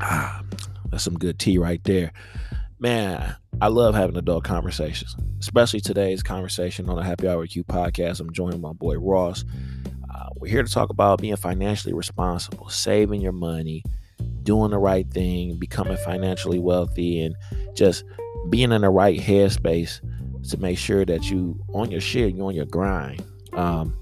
Ah, that's some good tea right there. Man, I love having adult conversations, especially today's conversation on the Happy Hour Q podcast. I'm joining my boy Ross. Uh, we're here to talk about being financially responsible, saving your money, doing the right thing, becoming financially wealthy, and just being in the right headspace to make sure that you on your shit, you on your grind. Um,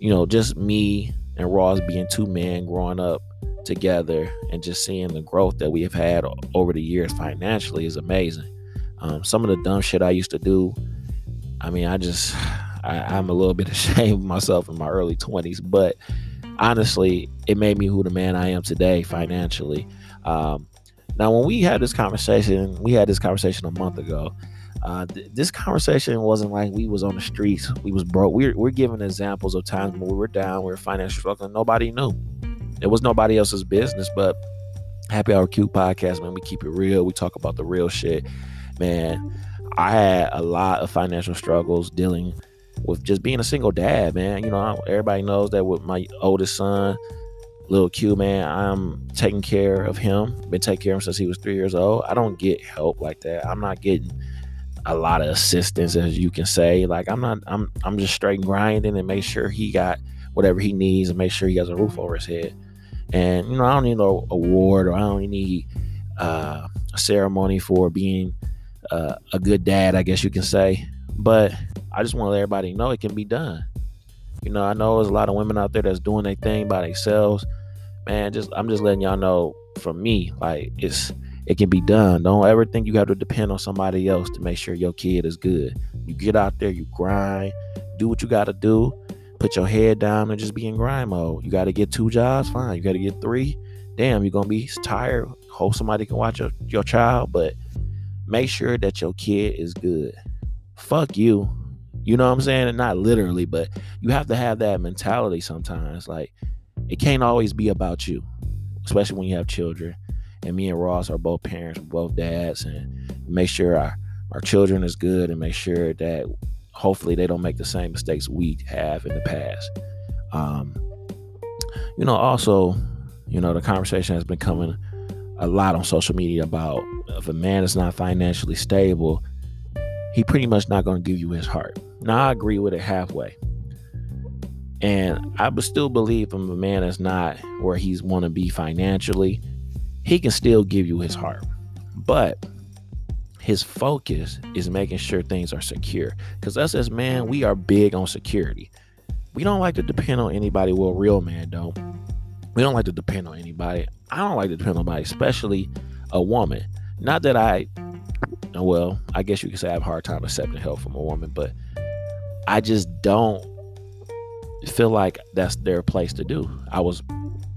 you know, just me and Ross being two men growing up together and just seeing the growth that we have had over the years financially is amazing. Um, some of the dumb shit I used to do, I mean, I just, I, am a little bit ashamed of myself in my early 20s, but honestly, it made me who the man I am today financially. Um, now, when we had this conversation, we had this conversation a month ago. Uh, th- this conversation wasn't like we was on the streets, we was broke. We're, we're giving examples of times when we were down, we were financially struggling, nobody knew. It was nobody else's business, but Happy Hour Q podcast, man, we keep it real. We talk about the real shit. Man, I had a lot of financial struggles dealing with just being a single dad, man. You know, everybody knows that with my oldest son, little Q, man, I'm taking care of him. Been taking care of him since he was three years old. I don't get help like that. I'm not getting a lot of assistance, as you can say. Like I'm not, I'm, I'm just straight grinding and make sure he got whatever he needs and make sure he has a roof over his head. And you know, I don't need no award or I don't need uh, a ceremony for being uh, a good dad, I guess you can say. But I just want to let everybody know it can be done. You know, I know there's a lot of women out there that's doing their thing by themselves. Man, just I'm just letting y'all know from me, like it's it can be done. Don't ever think you have to depend on somebody else to make sure your kid is good. You get out there, you grind, do what you got to do, put your head down and just be in grind mode. You got to get two jobs, fine. You got to get three. Damn, you're gonna be tired. Hope somebody can watch your, your child, but make sure that your kid is good. Fuck you. You know what I'm saying? And not literally, but you have to have that mentality sometimes. Like it can't always be about you, especially when you have children. And me and Ross are both parents, both dads, and make sure our, our children is good and make sure that hopefully they don't make the same mistakes we have in the past. Um, you know, also, you know, the conversation has been coming a lot on social media about if a man is not financially stable, he pretty much not going to give you his heart. Now, I agree with it halfway. And I still believe if a man is not where he's want to be financially, he can still give you his heart. But his focus is making sure things are secure. Because us as man, we are big on security. We don't like to depend on anybody. Well, real man don't. We don't like to depend on anybody. I don't like to depend on anybody, especially a woman. Not that I, well, I guess you could say I have a hard time accepting help from a woman, but I just don't feel like that's their place to do. I was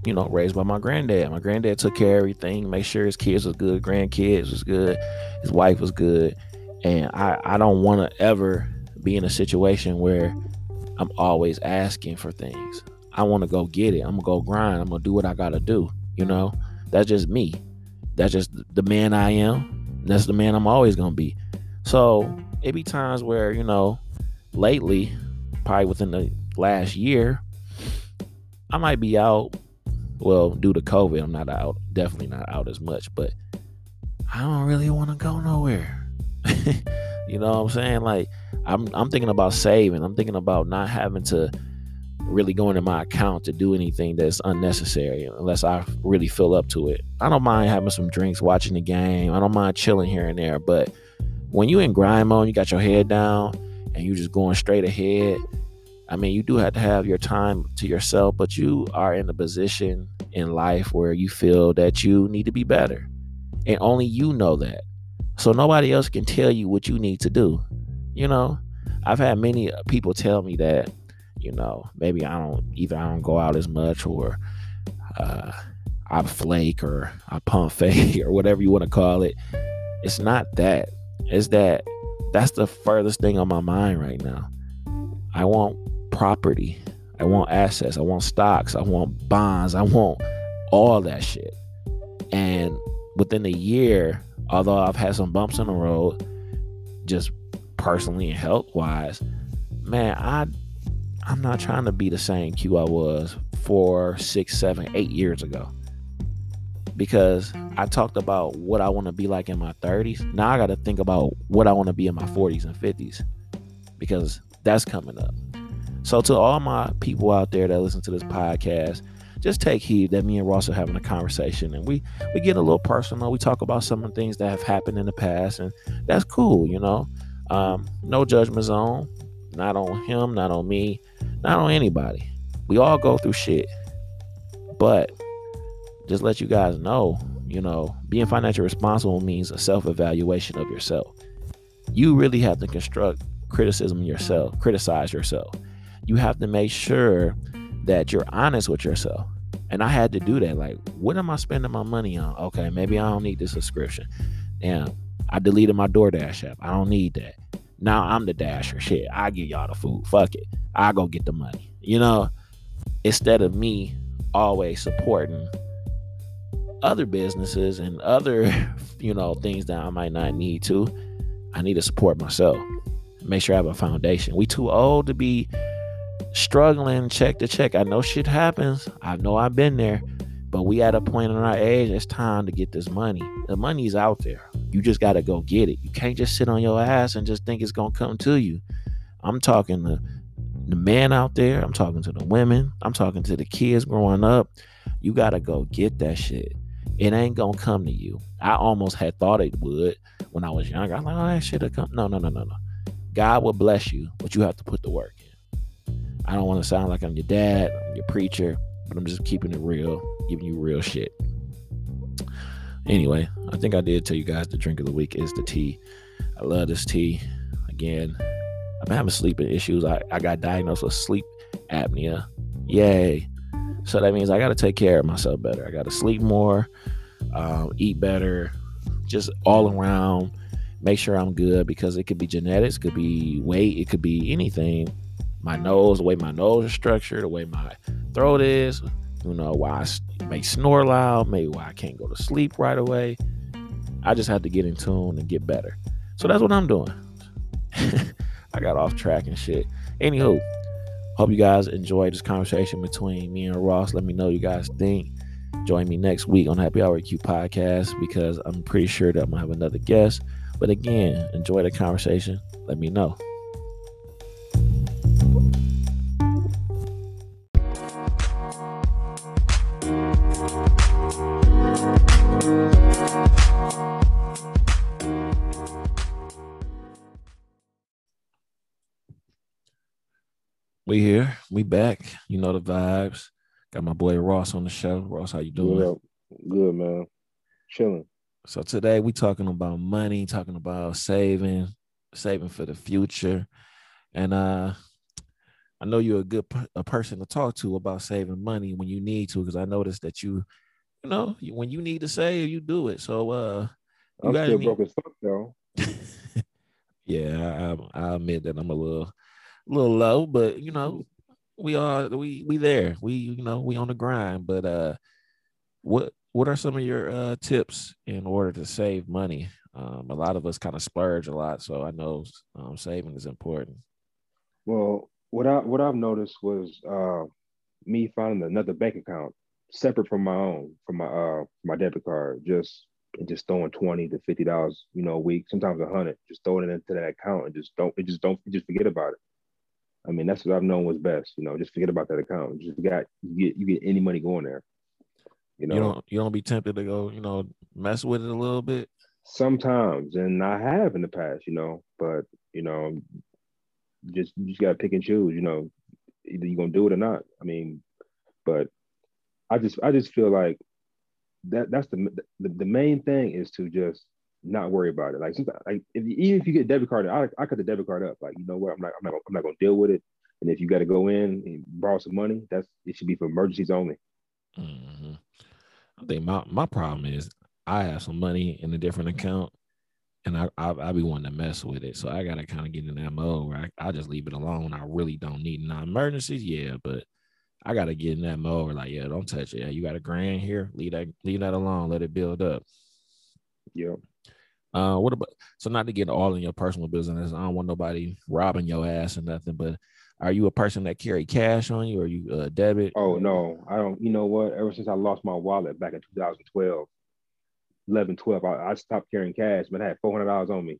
you know, raised by my granddad. My granddad took care of everything, made sure his kids was good, grandkids was good, his wife was good. And I, I don't want to ever be in a situation where I'm always asking for things. I want to go get it. I'm going to go grind. I'm going to do what I got to do. You know, that's just me. That's just the man I am. That's the man I'm always going to be. So it be times where, you know, lately, probably within the last year, I might be out well, due to COVID, I'm not out, definitely not out as much, but I don't really want to go nowhere. you know what I'm saying? Like I'm I'm thinking about saving. I'm thinking about not having to really go into my account to do anything that's unnecessary unless I really fill up to it. I don't mind having some drinks, watching the game. I don't mind chilling here and there, but when you in grind mode, you got your head down and you just going straight ahead I mean, you do have to have your time to yourself, but you are in a position in life where you feel that you need to be better. And only you know that. So nobody else can tell you what you need to do. You know, I've had many people tell me that, you know, maybe I don't either I don't go out as much or uh, I flake or I pump fake or whatever you want to call it. It's not that. It's that that's the furthest thing on my mind right now. I want property. I want assets. I want stocks. I want bonds. I want all that shit. And within a year, although I've had some bumps in the road, just personally and health wise, man, I I'm not trying to be the same Q I was four, six, seven, eight years ago. because I talked about what I want to be like in my 30s. Now I got to think about what I want to be in my 40s and 50s because that's coming up. So to all my people out there that listen to this podcast, just take heed that me and Ross are having a conversation and we we get a little personal. We talk about some of the things that have happened in the past, and that's cool, you know. Um, no judgment zone, not on him, not on me, not on anybody. We all go through shit, but just let you guys know, you know, being financially responsible means a self evaluation of yourself. You really have to construct criticism yourself, criticize yourself. You have to make sure that you're honest with yourself. And I had to do that. Like, what am I spending my money on? Okay, maybe I don't need the subscription. Damn, I deleted my DoorDash app. I don't need that. Now I'm the dasher. Shit, I give y'all the food. Fuck it. I go get the money. You know, instead of me always supporting other businesses and other, you know, things that I might not need to, I need to support myself. Make sure I have a foundation. We too old to be struggling check to check. I know shit happens. I know I've been there, but we at a point in our age, it's time to get this money. The money's out there. You just got to go get it. You can't just sit on your ass and just think it's going to come to you. I'm talking to the men out there. I'm talking to the women. I'm talking to the kids growing up. You got to go get that shit. It ain't going to come to you. I almost had thought it would when I was younger. I'm like, oh, that shit have come. No, no, no, no, no. God will bless you, but you have to put the work. I don't want to sound like I'm your dad, I'm your preacher, but I'm just keeping it real, giving you real shit. Anyway, I think I did tell you guys the drink of the week is the tea. I love this tea. Again, I'm having sleeping issues. I, I got diagnosed with sleep apnea. Yay. So that means I got to take care of myself better. I got to sleep more, um, eat better, just all around. Make sure I'm good because it could be genetics, could be weight, it could be anything my nose, the way my nose is structured, the way my throat is, you know, why I may snore loud, maybe why I can't go to sleep right away. I just have to get in tune and get better. So that's what I'm doing. I got off track and shit. Anywho, hope you guys enjoyed this conversation between me and Ross. Let me know you guys think. Join me next week on Happy Hour Q podcast because I'm pretty sure that I'm gonna have another guest. But again, enjoy the conversation. Let me know. We here. We back. You know the vibes. Got my boy Ross on the show. Ross, how you doing? Good, Good man. Chilling. So today we talking about money, talking about saving, saving for the future. And uh I know you're a good a person to talk to about saving money when you need to, because I noticed that you, you know, when you need to save, you do it. So uh I'm still broke as fuck though. yeah, I, I admit that I'm a little a little low, but you know, we are we we there. We you know we on the grind. But uh, what what are some of your uh, tips in order to save money? Um, a lot of us kind of splurge a lot, so I know um, saving is important. Well, what I what I've noticed was uh, me finding another bank account separate from my own, from my uh my debit card, just and just throwing twenty to fifty dollars, you know, a week, sometimes a hundred, just throwing it into that account and just don't, it just don't, just forget about it. I mean, that's what I've known was best. You know, just forget about that account. Just got you get you get any money going there. You know, you don't you don't be tempted to go, you know, mess with it a little bit. Sometimes, and I have in the past, you know, but you know, just you just gotta pick and choose. You know, either you're gonna do it or not. I mean, but I just I just feel like that that's the the, the main thing is to just not worry about it. Like like if, even if you get debit card, I, I cut the debit card up. Like you know what, I'm not, I'm not, I'm not gonna deal with it. And if you got to go in and borrow some money, that's it should be for emergencies only. Mm-hmm. I think my my problem is I have some money in a different account, and I I, I be wanting to mess with it. So I gotta kind of get in that mode where I, I just leave it alone. I really don't need non emergencies, yeah, but I gotta get in that mode where like, yeah, don't touch it. Yeah, you got a grand here, leave that leave that alone, let it build up. Yep. Uh, what about so not to get all in your personal business? I don't want nobody robbing your ass or nothing, but are you a person that carry cash on you or you uh, debit? Oh no, I don't. You know what? Ever since I lost my wallet back in 2012, 11, 12, I, I stopped carrying cash, but I had four hundred dollars on me.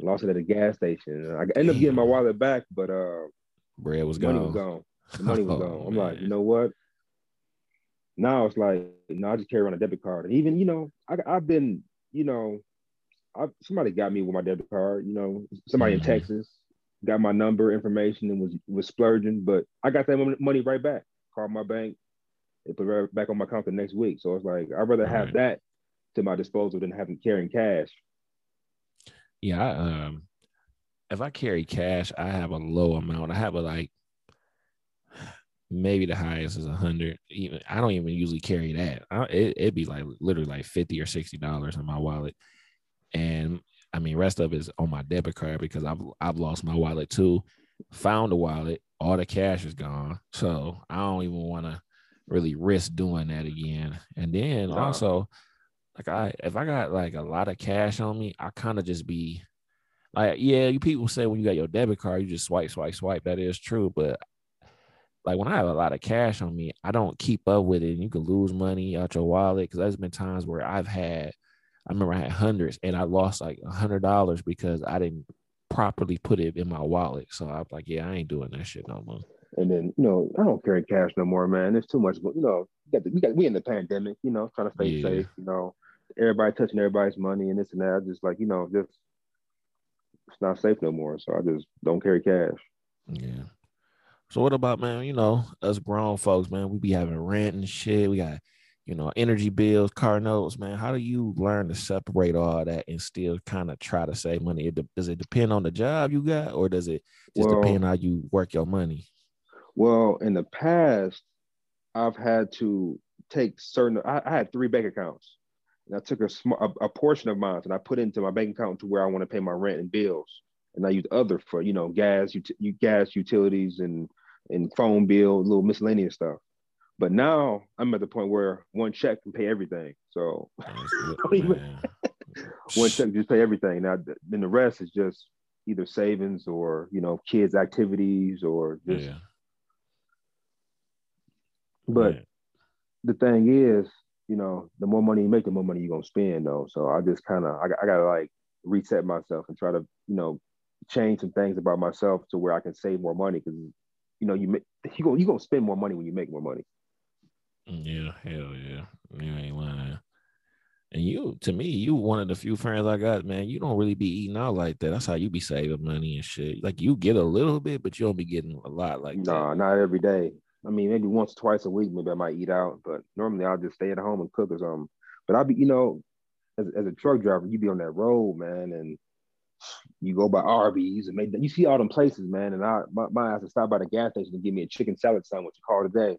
I lost it at a gas station. I ended up getting my wallet back, but uh, bread was money gone. was gone. The money was Oh, gone. I'm like, you know what? Now it's like, no, I just carry around a debit card. And even, you know, I, I've been, you know, I, somebody got me with my debit card. You know, somebody Mhm. in Texas got my number information and was was splurging, but I got that money right back. Called my bank, they put it right back on my account the next week. So it's like I'd rather have Right. that to my disposal than having carrying cash. Yeah, I, um, if I carry cash, I have a low amount. I have a like maybe the highest is a hundred. Even I don't even usually carry that. I, it, it'd be like literally like fifty or sixty dollars in my wallet, and I mean rest of it is on my debit card because I've I've lost my wallet too. Found the wallet, all the cash is gone, so I don't even want to really risk doing that again. And then Wow. also, like I if I got like a lot of cash on me, I kind of just be like, yeah, you people say when you got your debit card, you just swipe, swipe, swipe. That is true, but like when I have a lot of cash on me, I don't keep up with it. And you can lose money out your wallet because there's been times where I've had, I remember I had hundreds and I lost like a hundred dollars because I didn't properly put it in my wallet. So I'm like, yeah, I ain't doing that shit no more. And then, you know, I don't carry cash no more, man. There's too much, you know, we got, the, we got we in the pandemic, you know, trying to stay Yeah. safe, you know, everybody touching everybody's money and this and that. I just like, you know, just it's not safe no more. So I just don't carry cash. Yeah. So what about man? You know, us grown folks, man. We be having rent and shit. We got, you know, energy bills, car notes, man. How do you learn to separate all that and still kind of try to save money? It de- does it depend on the job you got, or does it just Well- depend how you work your money? Well, in the past, I've had to take certain. I, I had three bank accounts, and I took a, sm- a a portion of mine and I put it into my bank account to where I want to pay my rent and bills, and I use other for you know gas, ut- you gas utilities and and phone bill, little miscellaneous stuff. But now I'm at the point where one check can pay everything. So That's good, don't even- one check just pay everything. Now then the rest is just either savings or you know kids activities or just. yeah. But yeah. the thing is, you know, the more money you make, the more money you're gonna spend though. So I just kind of I, I gotta like reset myself and try to, you know, change some things about myself to where I can save more money because you know, you make you gonna you gonna spend more money when you make more money. Yeah, hell yeah. You ain't lying. And you, to me, you one of the few friends I got, man. You don't really be eating out like that. That's how you be saving money and shit. Like you get a little bit, but you don't be getting a lot like nah, not every day. I mean, maybe once, or twice a week, maybe I might eat out, but normally I'll just stay at home and cook or something. But I'll be, you know, as, as a truck driver, you be on that road, man, and you go by Arby's and make you see all them places, man. And I my, my ass to stop by the gas station and give me a chicken salad sandwich to call today.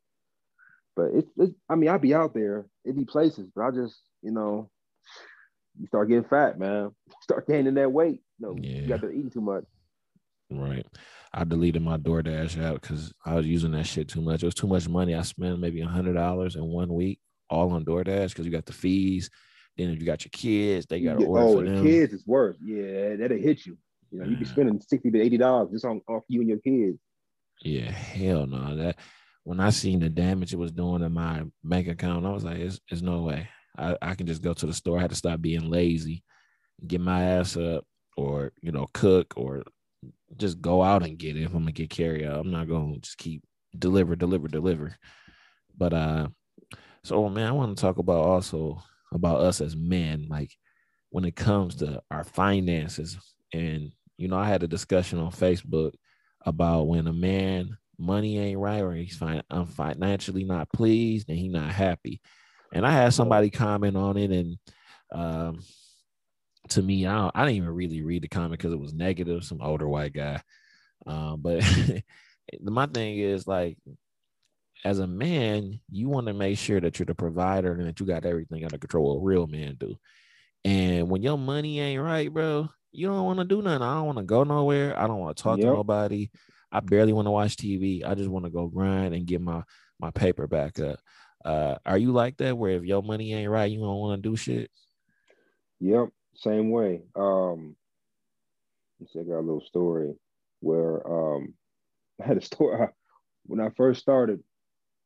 But it's, it's I mean, I'll be out there, it'd be places, but I just, you know, you start getting fat, man. Start gaining that weight. You know, Yeah. you got to eating too much. Right. I deleted my DoorDash out because I was using that shit too much. It was too much money. I spent maybe a hundred dollars in one week all on DoorDash because you got the fees. Then if you got your kids, they got to order oh, for the them. kids is worse. Yeah, that'll hit you. You know, you be spending sixty to eighty dollars just on off you and your kids. Yeah, hell no. That when I seen the damage it was doing in my bank account, I was like, "It's, it's no way. I, I can just go to the store. I had to stop being lazy, get my ass up, or you know, cook, or just go out and get it. If I'm gonna get carry out, I'm not gonna just keep deliver, deliver, deliver. But uh, so man, I want to talk about also about us as men, like when it comes to our finances. And you know, I had a discussion on Facebook about when a man money ain't right or he's fin- um, financially not pleased and he not happy. And I had somebody comment on it, and um, to me, I don't, I didn't even really read the comment because it was negative. Some older white guy, um, but my thing is like, as a man, you want to make sure that you're the provider and that you got everything under control. A real man do. And when your money ain't right, bro, you don't want to do nothing. I don't want to go nowhere. I don't want to talk to nobody. I barely want to watch TV. I just want to go grind and get my my paper back up. Uh, are you like that? Where if your money ain't right, you don't want to do shit? Yep, same way. Um, let's see, I got a little story where um, I had a story when I first started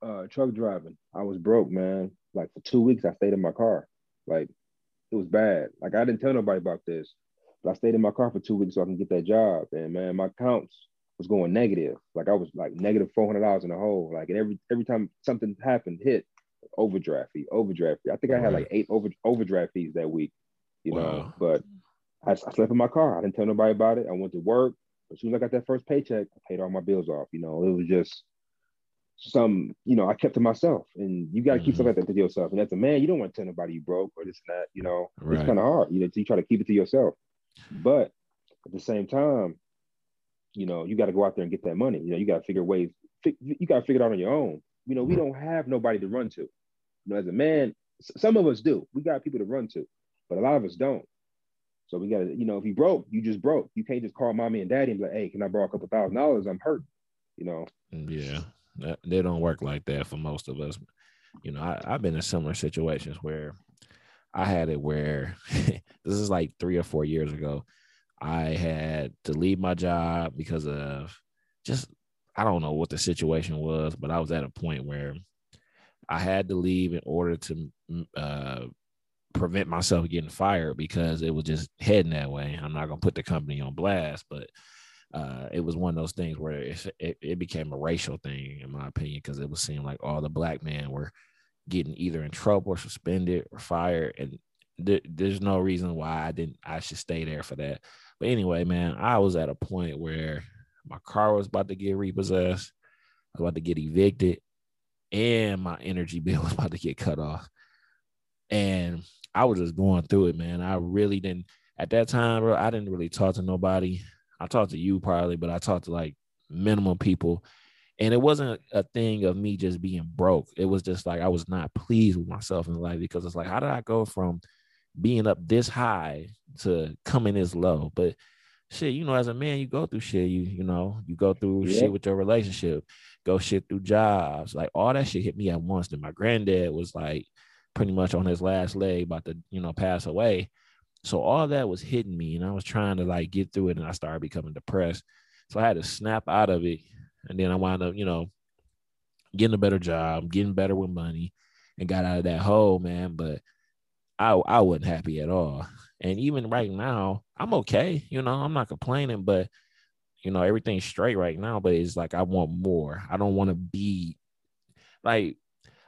uh, truck driving. I was broke, man. Like for two weeks, I stayed in my car. Like it was bad. Like I didn't tell nobody about this, but I stayed in my car for two weeks so I can get that job. And man, my accounts was going negative. Like I was like negative four hundred dollars in the hole. Like and every every time something happened, hit overdraft fee, overdraft fee. I think I had like eight over overdraft fees that week. You wow. know, but I, I slept in my car. I didn't tell nobody about it. I went to work. As soon as I got that first paycheck, I paid all my bills off. You know, it was just some, you know, I kept to myself. And you got to mm-hmm. keep something like that to yourself. And as a man, you don't want to tell nobody you broke or this and that. You know, right. it's kind of hard. You know, you try to keep it to yourself. But at the same time, you know, you got to go out there and get that money. You know, you got to figure ways. You got to figure it out on your own. You know, we don't have nobody to run to. You know, as a man, some of us do. We got people to run to, but a lot of us don't. So we got to, you know, if you broke, you just broke. You can't just call mommy and daddy and be like, hey, can I borrow a couple thousand dollars? I'm hurt. You know. Yeah, that, they don't work like that for most of us. You know, I, I've been in similar situations where I had it where this is like three or four years ago. I had to leave my job because of just I don't know what the situation was, but I was at a point where I had to leave in order to uh, prevent myself getting fired because it was just heading that way. I'm not gonna put the company on blast, but uh, it was one of those things where it, it, it became a racial thing, in my opinion, because it was seeming like all the black men were getting either in trouble or suspended or fired, and th- there's no reason why I didn't I should stay there for that. But anyway, man, I was at a point where my car was about to get repossessed, I was about to get evicted, and my energy bill was about to get cut off. And I was just going through it, man. I really didn't at that time, bro. I didn't really talk to nobody. I talked to you probably, but I talked to like minimum people. And it wasn't a thing of me just being broke. It was just like I was not pleased with myself in life because it's like, how did I go from being up this high to coming this low? But shit, you know, as a man, you go through shit. You you know, you go through yeah. shit with your relationship, go shit through jobs, like all that shit hit me at once. And my granddad was like pretty much on his last leg, about to you know pass away. So all that was hitting me, and I was trying to like get through it, and I started becoming depressed. So I had to snap out of it, and then I wound up, you know, getting a better job, getting better with money, and got out of that hole, man. But I I wasn't happy at all. And even right now, I'm okay. You know, I'm not complaining, but you know, everything's straight right now. But it's like I want more. I don't want to be like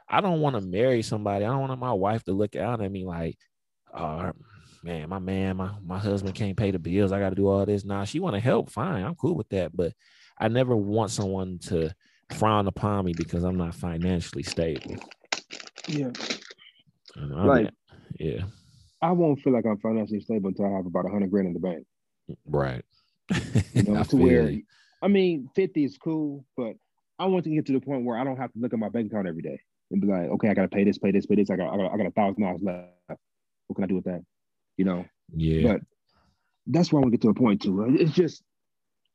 I don't want to marry somebody. I don't want my wife to look out at me like, uh, man, my man, my, my husband can't pay the bills. I got to do all this. Nah, she want to help. Fine. I'm cool with that. But I never want someone to frown upon me because I'm not financially stable. Yeah. like, yeah. I won't feel like I'm financially stable until I have about a hundred grand in the bank. Right. You know, to where you. I mean, 50 is cool, but I want to get to the point where I don't have to look at my bank account every day and be like, okay, I gotta pay this, pay this, pay this. I got, I got, I got a thousand dollars left. What can I do with that? You know. Yeah. But that's why I want to get to a point too. It's just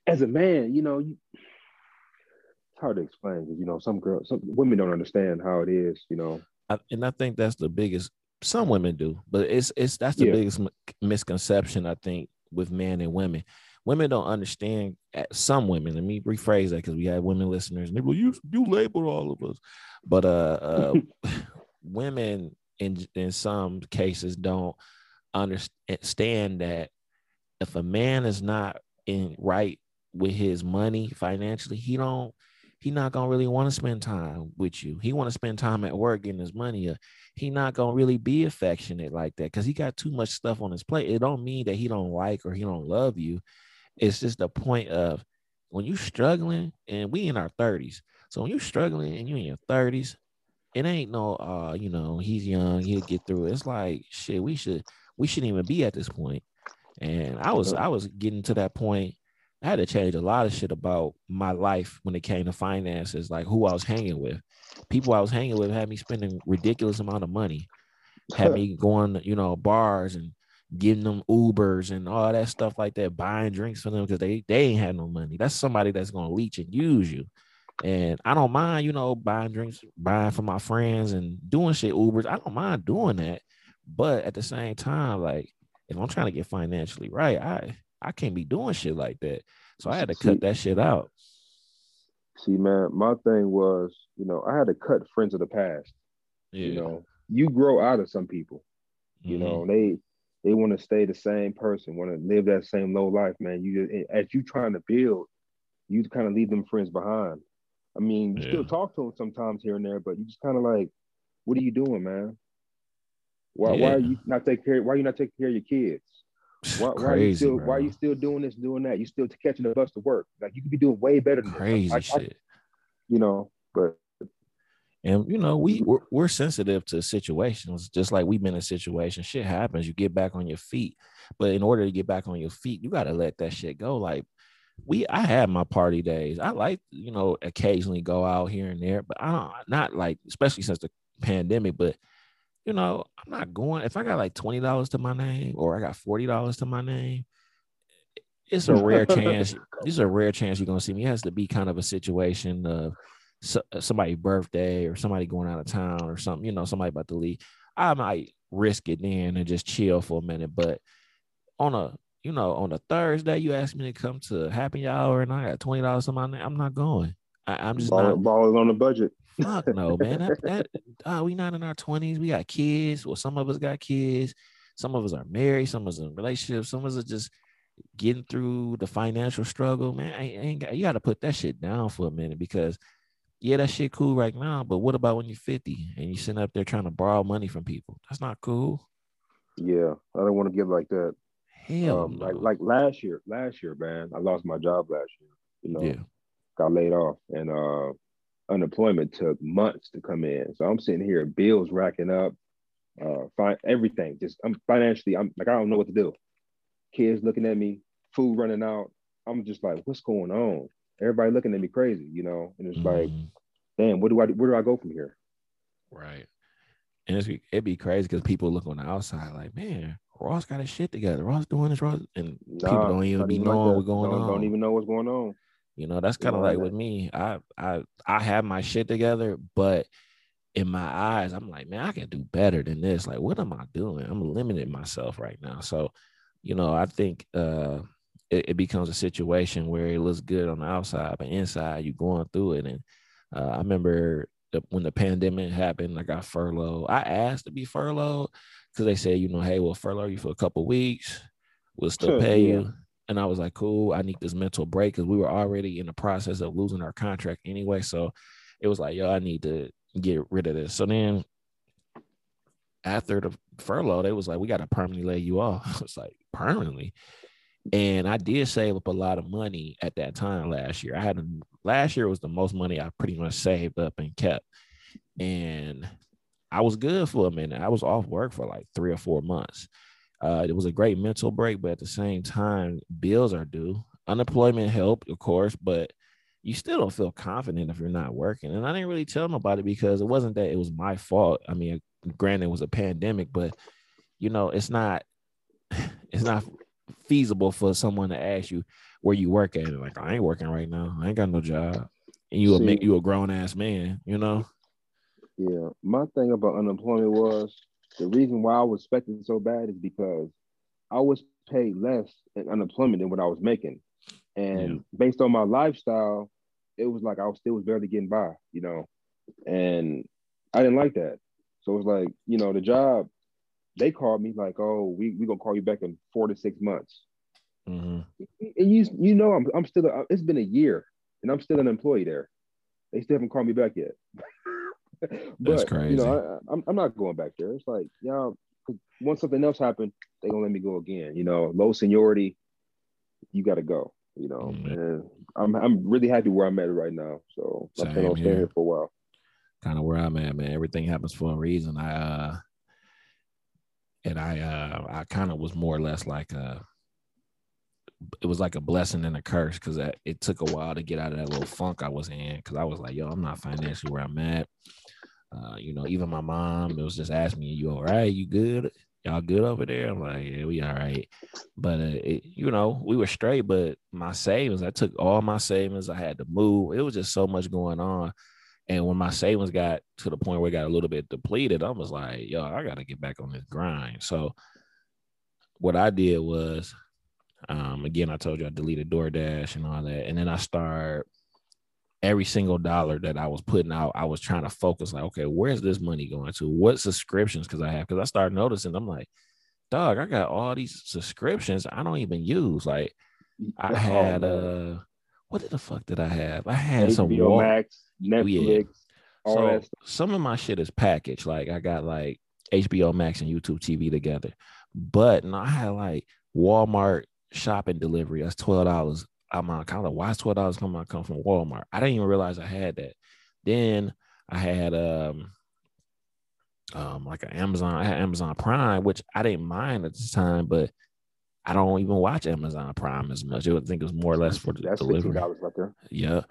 as a man, you know, you, it's hard to explain because you know some girls, some women don't understand how it is. You know. I, and I think that's the biggest. Some women do, but it's it's that's the yeah. biggest misconception I think with men and women women don't understand some women let me rephrase that because we have women listeners and they will you you label all of us. But uh, uh women in in some cases don't understand that if a man is not in right with his money financially he don't he not gonna really want to spend time with you. He want to spend time at work getting his money he not gonna really be affectionate like that because he got too much stuff on his plate. It don't mean that he don't like or he don't love you it's just the point of when you're struggling, and we in our 30s. So when you're struggling and you're in your 30s, it ain't no uh, you know, he's young, he'll get through it. It's like shit, we should we shouldn't even be at this point. And I was I was getting to that point. I had to change a lot of shit about my life when it came to finances, like who I was hanging with. People I was hanging with had me spending ridiculous amount of money, had me going, you know, bars and giving them Ubers and all that stuff like that, buying drinks for them because they they ain't had no money. That's somebody that's gonna leech and use you. And I don't mind, you know, buying drinks, buying for my friends and doing shit Ubers. I don't mind doing that. But at the same time, like if I'm trying to get financially right, I I can't be doing shit like that. So I had to see, cut that shit out. See, man, my thing was, you know, I had to cut friends of the past. Yeah. You know, you grow out of some people. You mm-hmm. know, they they want to stay the same person, want to live that same low life, man. You just, as you trying to build, you kind of leave them friends behind. I mean, you yeah. still talk to them sometimes here and there, but you just kind of like, what are you doing, man? Why, yeah. why are you not taking care? Why are you not taking care of your kids? Why, Crazy, why, are you still why are you still doing this, doing that? You still catching the bus to work. Like you could be doing way better than crazy I, shit. I, you know, but and you know, we mm-hmm. we're, we're, sensitive to situations, just like we've been in situations. Shit happens. You get back on your feet, but in order to get back on your feet, you got to let that shit go. Like we, I had my party days. I like you know occasionally go out here and there, but I don't not like especially since the pandemic. But you know, I'm not going. If I got like twenty dollars to my name or I got forty dollars to my name, it's a rare chance. This is a rare chance you're gonna see me. It has to be kind of a situation of so, somebody's birthday or somebody going out of town or something. You know, somebody about to leave. I might risk it then and just chill for a minute. But on a you know on a Thursday, you ask me to come to happy hour and I got twenty dollars on my name. I'm not going. I, am just ball, not. Ball is on the budget. Fuck no, man. That, that uh, we not in our twenties. We got kids. Well, some of us got kids. Some of us are married. Some of us in relationships. Some of us are just getting through the financial struggle. Man, I ain't got, you got to put that shit down for a minute because yeah, that shit cool right now. But what about when you're 50 and you're sitting up there trying to borrow money from people? That's not cool. Yeah, I don't want to give like that. Hell, um, no. like like last year, last year, man, I lost my job last year. You know, yeah. got laid off, and uh, unemployment took months to come in. So I'm sitting here, bills racking up, uh, find everything. Just I'm financially, I'm like I don't know what to do. Kids looking at me, food running out. I'm just like, what's going on? Everybody looking at me crazy, you know. And it's mm-hmm. like, damn, what do I where do I go from here? Right. And it's, it'd be crazy because people look on the outside like, man, Ross got his shit together. Ross doing this, Ross, and nah, people don't even be knowing like what's going don't, on. Don't even know what's going on. You know, that's kind of like with me. I I I have my shit together, but in my eyes, I'm like, man, I can do better than this. Like, what am I doing? I'm limiting myself right now. So, you know, I think uh it, it becomes a situation where it looks good on the outside, but inside you're going through it. And uh, I remember the, when the pandemic happened, I got furloughed. I asked to be furloughed because they said, you know, hey, we'll furlough you for a couple weeks. We'll still pay yeah. you. And I was like, cool, I need this mental break because we were already in the process of losing our contract anyway. So it was like, yo, I need to get rid of this. So then after the furlough, they was like, we got to permanently lay you off. I was like permanently. And I did save up a lot of money at that time last year. I had last year was the most money I pretty much saved up and kept. And I was good for a minute. I was off work for like three or four months. Uh, it was a great mental break, but at the same time, bills are due. Unemployment helped, of course, but you still don't feel confident if you're not working. And I didn't really tell nobody because it wasn't that it was my fault. I mean, granted, it was a pandemic, but you know, it's not, it's not feasible for someone to ask you where you work at. Like, I ain't working right now. I ain't got no job. And you will make you a grown ass man, you know? Yeah. My thing about unemployment was the reason why I was expecting so bad is because I was paid less in unemployment than what I was making. And yeah. based on my lifestyle, it was like I was still was barely getting by, you know. And I didn't like that. So it was like, you know, the job, they called me like, oh, we we gonna call you back in four to six months. Mm-hmm. And you you know I'm I'm still a, it's been a year and I'm still an employee there. They still haven't called me back yet. but That's crazy. you know, I, I'm, I'm not going back there. It's like, y'all once something else happened, they gonna let me go again. You know, low seniority, you got to go. You know, mm-hmm. and I'm I'm really happy where I'm at right now. So I'm staying here. here for a while. Kind of where I'm at, man. Everything happens for a reason. I uh and I uh I kind of was more or less like a it was like a blessing and a curse because it took a while to get out of that little funk I was in because I was like, yo, I'm not financially where I'm at. Uh, you know, even my mom it was just asking me, "You all right? You good? Y'all good over there?" I'm like, "Yeah, we all right." But uh, it, you know, we were straight. But my savings, I took all my savings. I had to move. It was just so much going on. And when my savings got to the point where it got a little bit depleted, I was like, "Yo, I got to get back on this grind." So, what I did was, um, again, I told you I deleted DoorDash and all that, and then I started every single dollar that I was putting out, I was trying to focus like, okay, where's this money going to? What subscriptions? Because I have, because I started noticing, I'm like, dog, I got all these subscriptions I don't even use. Like I Oh, had uh what did the fuck did I have? I had some HBO Wal- Max. Netflix, all so some of my shit is packaged. Like I got like HBO Max and YouTube TV together. But no, I had like Walmart shopping delivery. That's twelve dollars. I'm on kind of why is twelve dollars coming out come from Walmart? I didn't even realize I had that. Then I had um um like an Amazon. I had Amazon Prime, which I didn't mind at the time, but I don't even watch Amazon Prime as much. I would think it was more or less for the That's delivery. dollars right there. Yeah.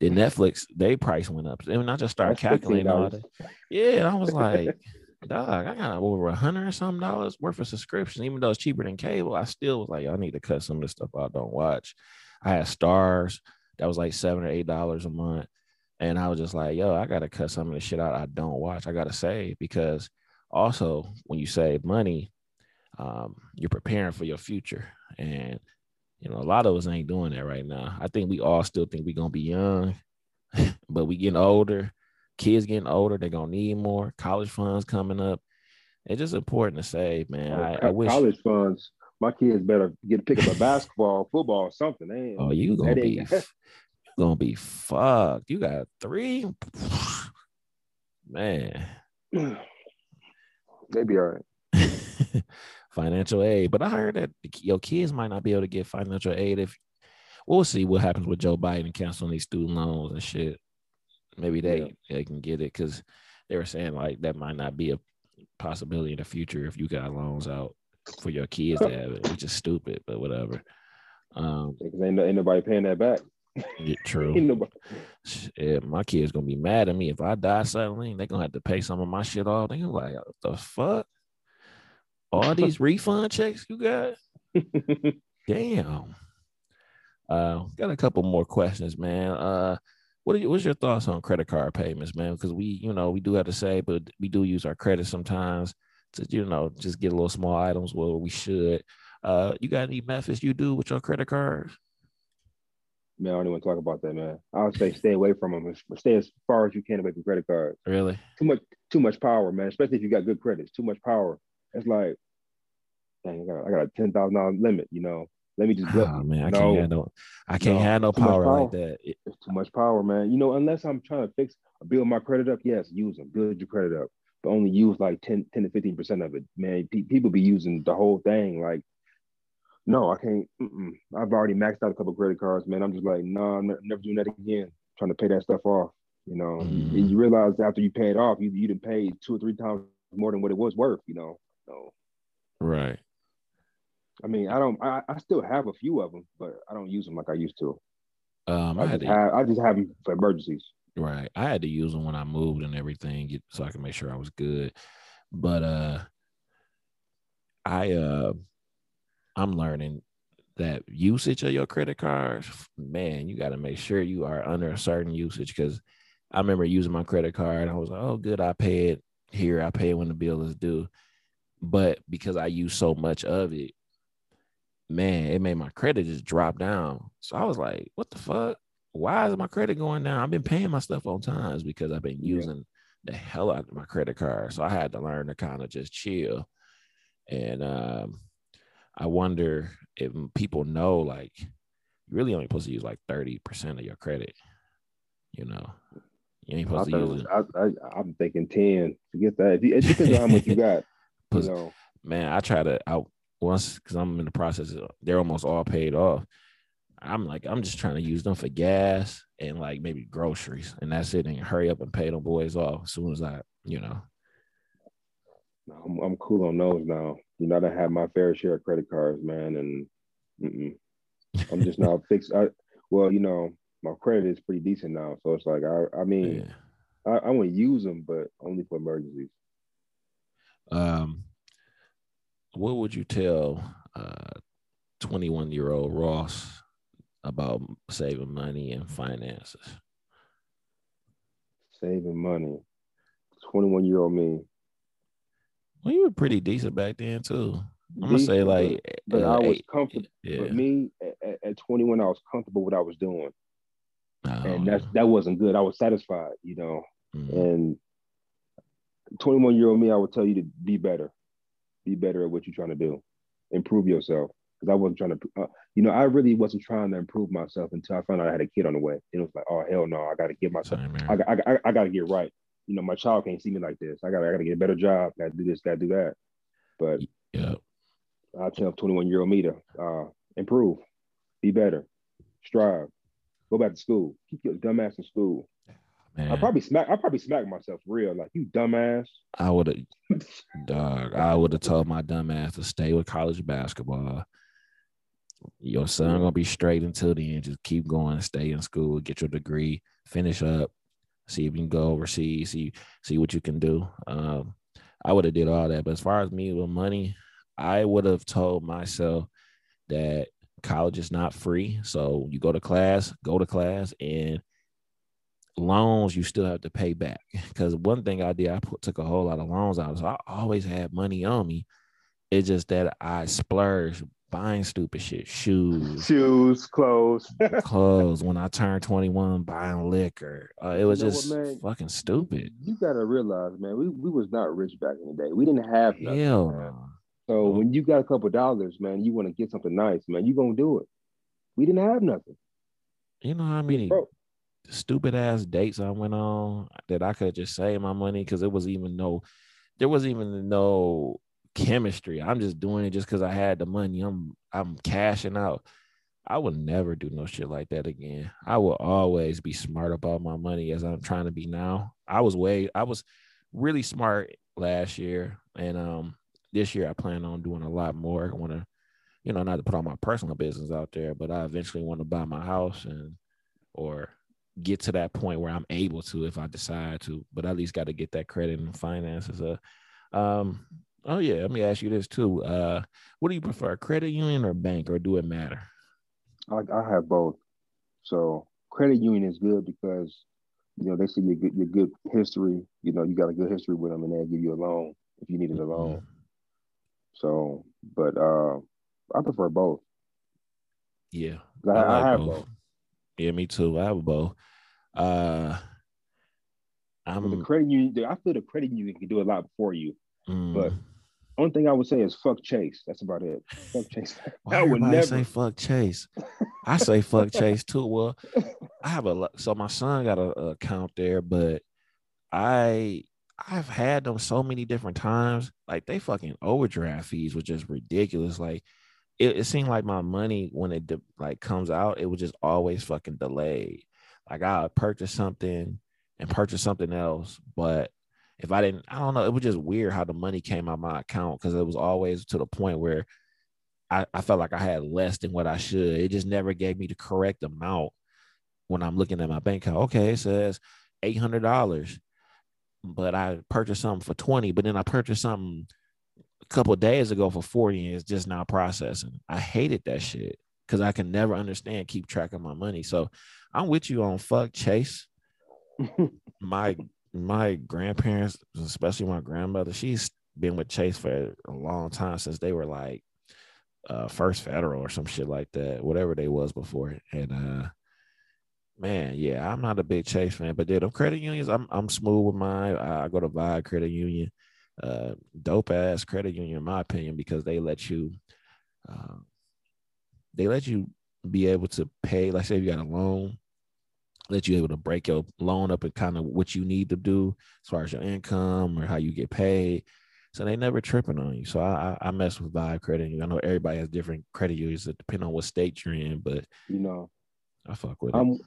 Then Netflix, they price went up. And I just started That's calculating all $15. that. Yeah, I was like, dog, I got over a hundred or something dollars worth of subscription. Even though it's cheaper than cable, I still was like, I need to cut some of this stuff I don't watch. I had Starz that was like seven or eight dollars a month. And I was just like, yo, I gotta cut some of the shit out I don't watch. I gotta save because also when you save money, um, you're preparing for your future. And you know, a lot of us ain't doing that right now. I think we all still think we're gonna be young, but we getting older. Kids getting older, they're gonna need more. College funds coming up. It's just important to save, man. Oh, I, I wish. college funds. My kids better get a pick up a basketball, football, something. Ain't, Oh, you gonna that be, you gonna be fucked. You got three, man. they be all right. financial aid. But I heard that your kids might not be able to get financial aid if we'll see what happens with Joe Biden canceling these student loans and shit. Maybe they Yeah. they can get it because they were saying like that might not be a possibility in the future if you got loans out for your kids to have it, which is stupid, but whatever. Um, Because ain't, ain't nobody paying that back. yeah, true. Shit, my kids gonna be mad at me if I die suddenly. They gonna have to pay some of my shit off. They gonna like, what the fuck? All these refund checks you got? Damn. Uh, got a couple more questions, man. Uh, what are you, what's your thoughts on credit card payments, man? Because we, you know, we do have to say, but we do use our credit sometimes to, you know, just get a little small items where we should. Uh, you got any methods you do with your credit cards? Man, I don't even want to talk about that, man. I would say stay away from them. Stay as far as you can away from credit cards. Really? Too much, too much power, man. Especially if you got good credits. Too much power. It's like, dang, I got, I got a ten thousand dollar limit. You know, let me just. Oh, man, I no, can't have no, I can't No, have no power, like that. It's too much power, man. You know, unless I'm trying to fix, build my credit up. Yes, use them, build your credit up, but only use like 10, 10 to fifteen percent of it. Man, pe- people be using the whole thing. Like, no, I can't. Mm-mm. I've already maxed out a couple credit cards, man. I'm just like, no, I'm never doing that again. Trying to pay that stuff off. You know, Mhm. and you realize after you pay it off, you you didn't pay two or three times more than what it was worth. You know, so right. I mean, I don't. I, I still have a few of them, but I don't use them like I used to. Um, I I had just to, have I just have them for emergencies. right. I had to use them when I moved and everything, so I can make sure I was good. But uh, I uh, I'm learning that usage of your credit cards, man, you got to make sure you are under a certain usage because I remember using my credit card. I was like, oh, good, I pay it here. I pay it when the bill is due. But because I use so much of it, man, it made my credit just drop down. So I was like, what the fuck? Why is my credit going down? I've been paying my stuff on times because I've been Yeah. using the hell out of my credit card. So I had to learn to kind of just chill. And um, I wonder if people know like you're really only supposed to use like 30% of your credit. You know, you ain't I supposed thought to use it. I, I, I'm thinking 10. Forget that. If you, it depends on how much you got. Know, man, I try to out once because I'm in the process. Of, they're almost all paid off. I'm like, I'm just trying to use them for gas and like maybe groceries, and that's it. And hurry up and pay them boys off as soon as I, you know. I'm, I'm cool on those now. You know, I have my fair share of credit cards, man, and mm-mm. I'm just now fixed. I, well, you know, my credit is pretty decent now, so it's like I, I mean, Yeah. I, I want to use them, but only for emergencies. Um, what would you tell uh 21 year old Ross about saving money and finances? Saving money. 21 year old me. Well, you were pretty decent back then too. I'm gonna say like, but, but uh, I was comfortable. yeah. But me at, at 21, I was comfortable with what I was doing, Oh, and that's that wasn't good. I was satisfied, you know. mhm. And 21 year old me, I would tell you to be better. Be better at what you're trying to do, improve yourself. Because I wasn't trying to, uh, you know, I really wasn't trying to improve myself until I found out I had a kid on the way. And it was like, oh hell no, I got to get myself, I, I, I, I got to get right. You know, my child can't see me like this. I got, I got to get a better job. Got to do this. Got to do that. But yeah, I tell 21 year old me to uh, improve, be better, strive, go back to school, keep your dumbass in school. Man. I probably smack. I probably smack myself real like you dumbass. I would have, dog. I would have told my dumbass to stay with college basketball. Your son gonna be straight until the end. Just keep going, stay in school, get your degree, finish up, see if you can go overseas, see see what you can do. Um, I would have did all that. But as far as me with money, I would have told myself that college is not free. So you go to class, go to class, and loans you still have to pay back. Because one thing I did, I put, took a whole lot of loans out. So I always had money on me. It's just that I splurged buying stupid shit, shoes, shoes, clothes, clothes. When I turned 21, buying liquor. Uh, it was you know just what, fucking stupid. You gotta realize, man, we, we was not rich back in the day. We didn't have nothing. Hell no. So when you got a couple dollars, man, you want to get something nice, man, you gonna do it. We didn't have nothing. You know how many stupid ass dates I went on that I could just save my money because it was even no, there was even no chemistry. I'm just doing it just because I had the money. I'm I'm cashing out. I would never do no shit like that again. I will always be smart about my money as I'm trying to be now. I was way I was really smart last year, and um this year I plan on doing a lot more. I want to, you know, not to put all my personal business out there, but I eventually want to buy my house and get to that point where I'm able to if I decide to, but at least got to get that credit and finances. Uh, um, oh yeah, let me ask you this too. Uh, what do you prefer, credit union or bank, or do it matter? I, I have both. So credit union is good because you know they see your good your good history. You know you got a good history with them, and they'll give you a loan if you needed a loan. Mm-hmm. So, but uh, I prefer both. Yeah, I, I, I have both. both. Yeah, me too. I have bow. Uh, I'm the credit union. I feel the credit union can do a lot for you, mm. but only thing I would say is fuck Chase. That's about it. Fuck Chase. Why I would never say fuck Chase. I say fuck Chase too. Well, I have a so my son got a, a account there, but I I've had them so many different times. Like they fucking overdraft fees were just ridiculous. Like it, it seemed like my money when it de- like comes out, it was just always fucking delayed. Like I purchase something and purchase something else, but if I didn't, I don't know, it was just weird how the money came out my account because it was always to the point where I, I felt like I had less than what I should. It just never gave me the correct amount when I'm looking at my bank account. Okay, it says eight hundred dollars, but I purchased something for twenty, but then I purchased something a couple days ago for 40 and it's just now processing. I hated that shit because I can never understand, keep track of my money. So I'm with you on fuck Chase. my my grandparents, especially my grandmother, she's been with Chase for a long time since they were like uh first federal or some shit like that, whatever they was before. And uh man, yeah, I'm not a big Chase fan, but yeah, them credit unions, I'm I'm smooth with mine. I, I go to Vibe Credit Union uh, dope ass credit union, in my opinion, because they let you, uh, they let you be able to pay. Like say you got a loan, let you able to break your loan up and kind of what you need to do as far as your income or how you get paid. So they never tripping on you. So I I, I mess with Vibe Credit Union. I know everybody has different credit unions that depend on what state you're in, but you know, I fuck with I'm, it.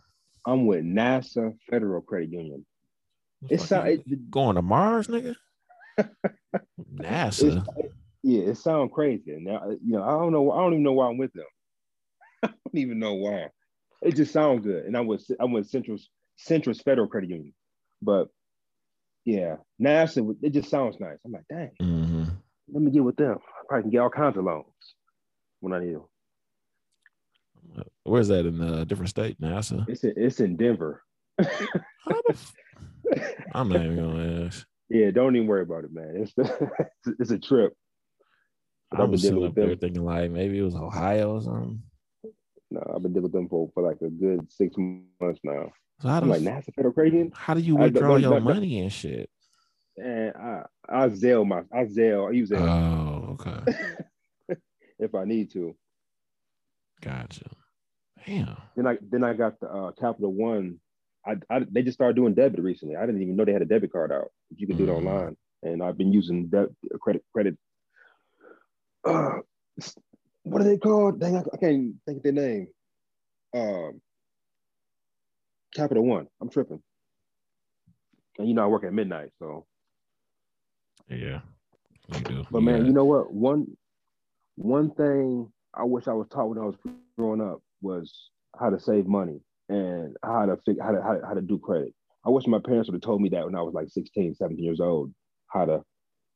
I'm with NASA Federal Credit Union. It's it, going to Mars, nigga. NASA. Yeah, it sounds crazy. Now, you know, I don't know. I don't even know why I'm with them. I don't even know why. It just sounds good. And I was I went Central Central Federal Credit Union, but yeah, NASA. It just sounds nice. I'm like, dang. Mm-hmm. Let me get with them. I probably can get all kinds of loans when I need them. Where's that in a different state? NASA. It's in, it's in Denver. I'm not even gonna ask. Yeah, don't even worry about it, man. It's the, it's a trip. I was sitting up there thinking like maybe it was Ohio or something. No, I've been dealing with them for, for like a good six months now. So how I'm like NASA Federal Credit How do you withdraw your money and shit? And I I Zelle my I Zelle I use Zelle. Oh, Okay. if I need to. Gotcha. Damn. Then I then I got the uh, Capital One. I, I they just started doing debit recently. I didn't even know they had a debit card out. You can do it Mm. online, and I've been using that credit credit. Uh, what are they called? Dang, I, I can't think of their name. Um, Capital One. I'm tripping. And you know I work at midnight, so. Yeah. But man, Yeah. you know what? One one thing I wish I was taught when I was growing up was how to save money and how to figure how to, how to how to do credit. I wish my parents would have told me that when I was like 16, 17 years old, how to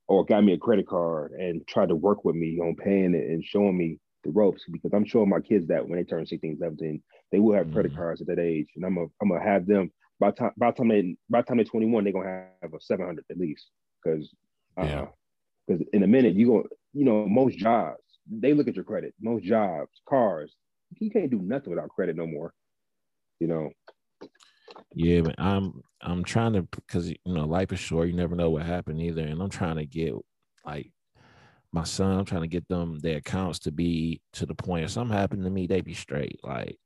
or got me a credit card and tried to work with me on paying it and showing me the ropes because I'm showing my kids that when they turn 16, 17, they will have credit Mhm. cards at that age. And I'm gonna I'm gonna have them by time by time they by the time they're 21, they're gonna have a 700 at least. Because Yeah. uh, because in a minute you go, you know, most jobs they look at your credit. Most jobs, cars, you can't do nothing without credit no more. You know, Yeah, but I'm I'm trying to because you know life is short. You never know what happened either, and I'm trying to get like my son. I'm trying to get them their accounts to be to the point if something happened to me, they be straight. Like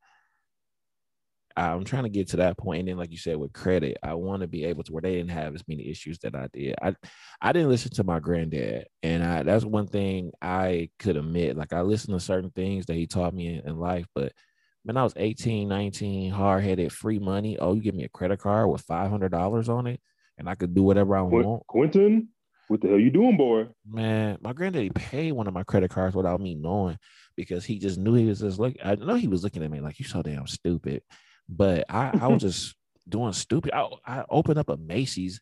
I'm trying to get to that point. and then like you said with credit, I want to be able to where they didn't have as many issues that I did. I I didn't listen to my granddad, and I that's one thing I could admit. Like I listened to certain things that he taught me in, in life, but when I was 18, 19, hard headed, free money. Oh, you give me a credit card with $500 on it and I could do whatever I want. Quentin, what the hell you doing, boy? Man, my granddaddy paid one of my credit cards without me knowing because he just knew he was just looking. I know he was looking at me like, you so damn stupid. But I, I was just doing stupid. I, I opened up a Macy's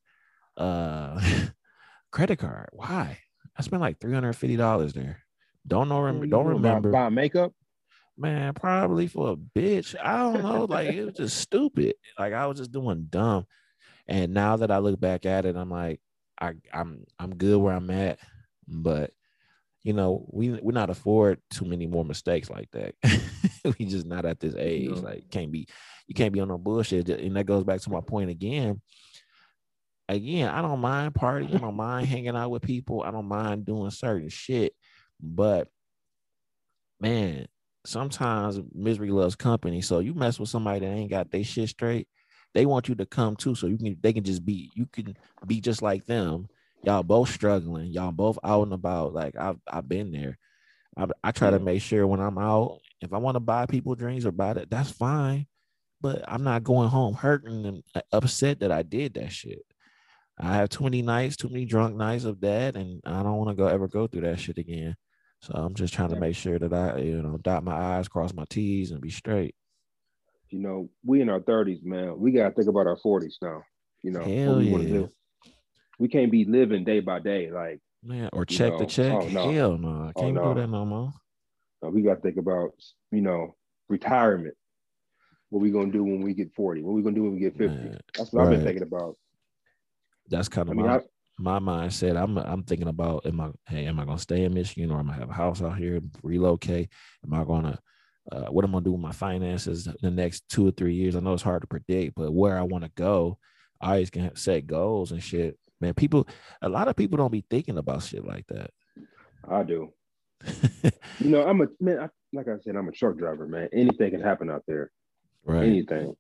uh, credit card. Why? I spent like $350 there. Don't know, rem- don't doing, buy- remember. Buy makeup. Man, probably for a bitch. I don't know. Like it was just stupid. Like I was just doing dumb. And now that I look back at it, I'm like, I, I'm I'm good where I'm at. But you know, we we not afford too many more mistakes like that. we just not at this age. No. Like can't be you can't be on no bullshit. And that goes back to my point again. Again, I don't mind partying, I don't mind hanging out with people, I don't mind doing certain shit, but man, sometimes misery loves company. So you mess with somebody that ain't got their shit straight, they want you to come too. So you can they can just be you can be just like them. Y'all both struggling. Y'all both out and about. Like I've I've been there. I, I try to make sure when I'm out, if I want to buy people drinks or buy that, that's fine. But I'm not going home hurting and uh, upset that I did that shit. I have too many nights, too many drunk nights of that, and I don't want to go ever go through that shit again. So I'm just trying to make sure that I, you know, dot my I's, cross my T's, and be straight. You know, we in our thirties, man. We gotta think about our forties now. You know, Hell what we yeah. do. We can't be living day by day. Like, Man, or check know, the check. oh, no. Hell no, I Oh, can't no. do that no more. uh, we gotta think about, you know, retirement. What we gonna do when we get forty? What we gonna do when we get fifty? Man, That's what I've been thinking about. That's kind I of mean, my I, my mindset. I'm I'm thinking about am I hey am I gonna stay in Michigan or am I gonna have a house out here relocate? Am I gonna uh, what am gonna do with my finances the next two or three years? I know it's hard to predict, but where I want to go, I always can set goals and shit. Man, people, a lot of people don't be thinking about shit like that. I do. You know, I'm a man. I, like I said, I'm a truck driver, man. Anything can happen out there. right. anything.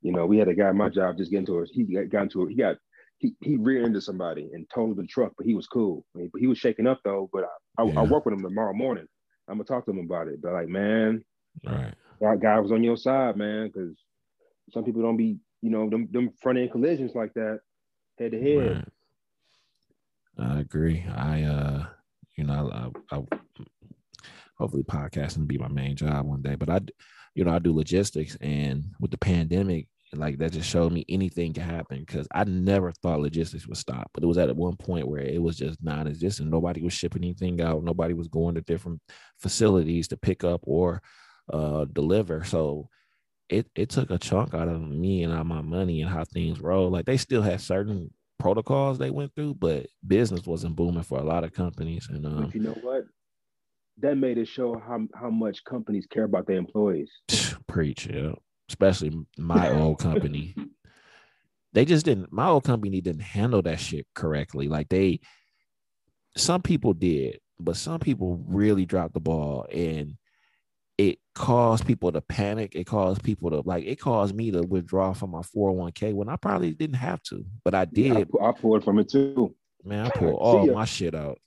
You know, we had a guy at my job just get into a he got, got into a, he got he he rear ended somebody and totaled the truck, but he was cool. I mean, he was shaking up though. But I, I Yeah. I'll work with him tomorrow morning. I'm gonna talk to him about it. But like, man, Right. that guy was on your side, man, because some people don't be, you know, them them front end collisions like that, head to head. I agree. I uh you know, I, I hopefully podcasting will be my main job one day. But I, you know, I do logistics and with the pandemic, like that just showed me anything can happen because I never thought logistics would stop. But it was at one point where it was just non-existent. Nobody was shipping anything out, nobody was going to different facilities to pick up or uh deliver. So it it took a chunk out of me and out my money and how things roll. Like they still had certain protocols they went through, but business wasn't booming for a lot of companies. And um, But you know what? That made it show how how much companies care about their employees. preach, yeah. Especially my old company. They just didn't my old company didn't handle that shit correctly. Like they some people did, but some people really dropped the ball and it caused people to panic. It caused people to like it caused me to withdraw from my 401k when I probably didn't have to, but I did. Yeah, I, I pulled from it too. Man, I pulled all my shit out.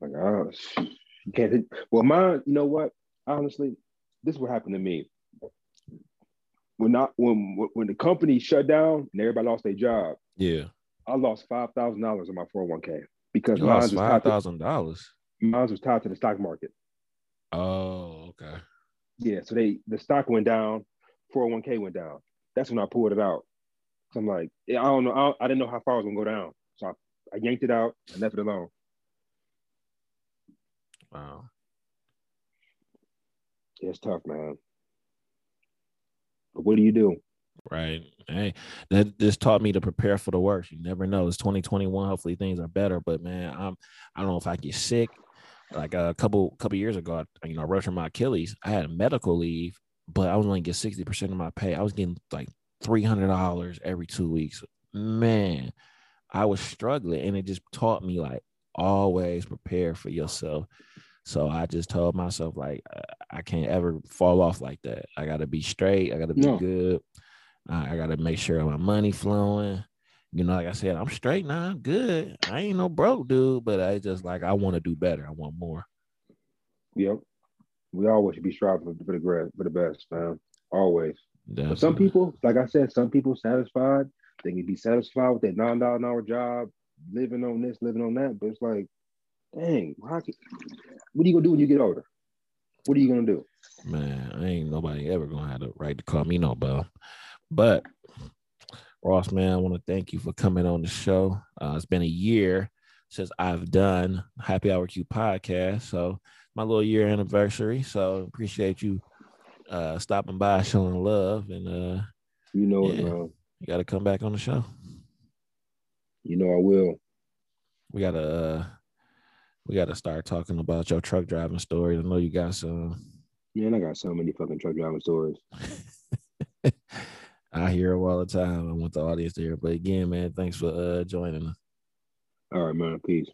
Like, oh, you can't. Well, mine, you know what? Honestly, this is what happened to me. When not when when the company shut down and everybody lost their job. Yeah. I lost five thousand dollars in my 401k because you lost five thousand dollars. Mine was tied to the stock market. Oh, okay. Yeah, so they the stock went down, 401k went down. That's when I pulled it out. So I'm like, I don't know, I, don't, I didn't know how far it was gonna go down. So I, I yanked it out and left it alone. Wow. Yeah, it's tough, man. But what do you do? Right. Hey, that just taught me to prepare for the worst. You never know. It's 2021. Hopefully things are better. But man, I'm I don't know if I get sick. Like a couple couple years ago, I, you know, I ruptured my Achilles. I had medical leave, but I was only get 60% of my pay. I was getting like $300 every two weeks. Man, I was struggling and it just taught me like always prepare for yourself. So I just told myself like I can't ever fall off like that. I got to be straight. I got to be no. good. I got to make sure my money flowing. You know, like I said, I'm straight now. I'm good. I ain't no broke dude, but I just like I want to do better. I want more. Yep. We always should be striving for the for the best, man. Always. But some people, like I said, some people satisfied. They can be satisfied with their nine dollar an hour job, living on this, living on that. But it's like, dang, can, what are you gonna do when you get older? What are you gonna do? Man, I ain't nobody ever gonna have the right to call me no bum. But Ross, man, I want to thank you for coming on the show. Uh, it's been a year since I've done Happy Hour Q podcast, so my little year anniversary. So appreciate you uh, stopping by, showing love, and uh, you know yeah, it, man. You got to come back on the show. You know I will. We gotta uh, we gotta start talking about your truck driving story. I know you got some. Man, I got so many fucking truck driving stories. I hear them all the time. I want the audience to hear. But again, man, thanks for uh, joining us. All right, man. Peace.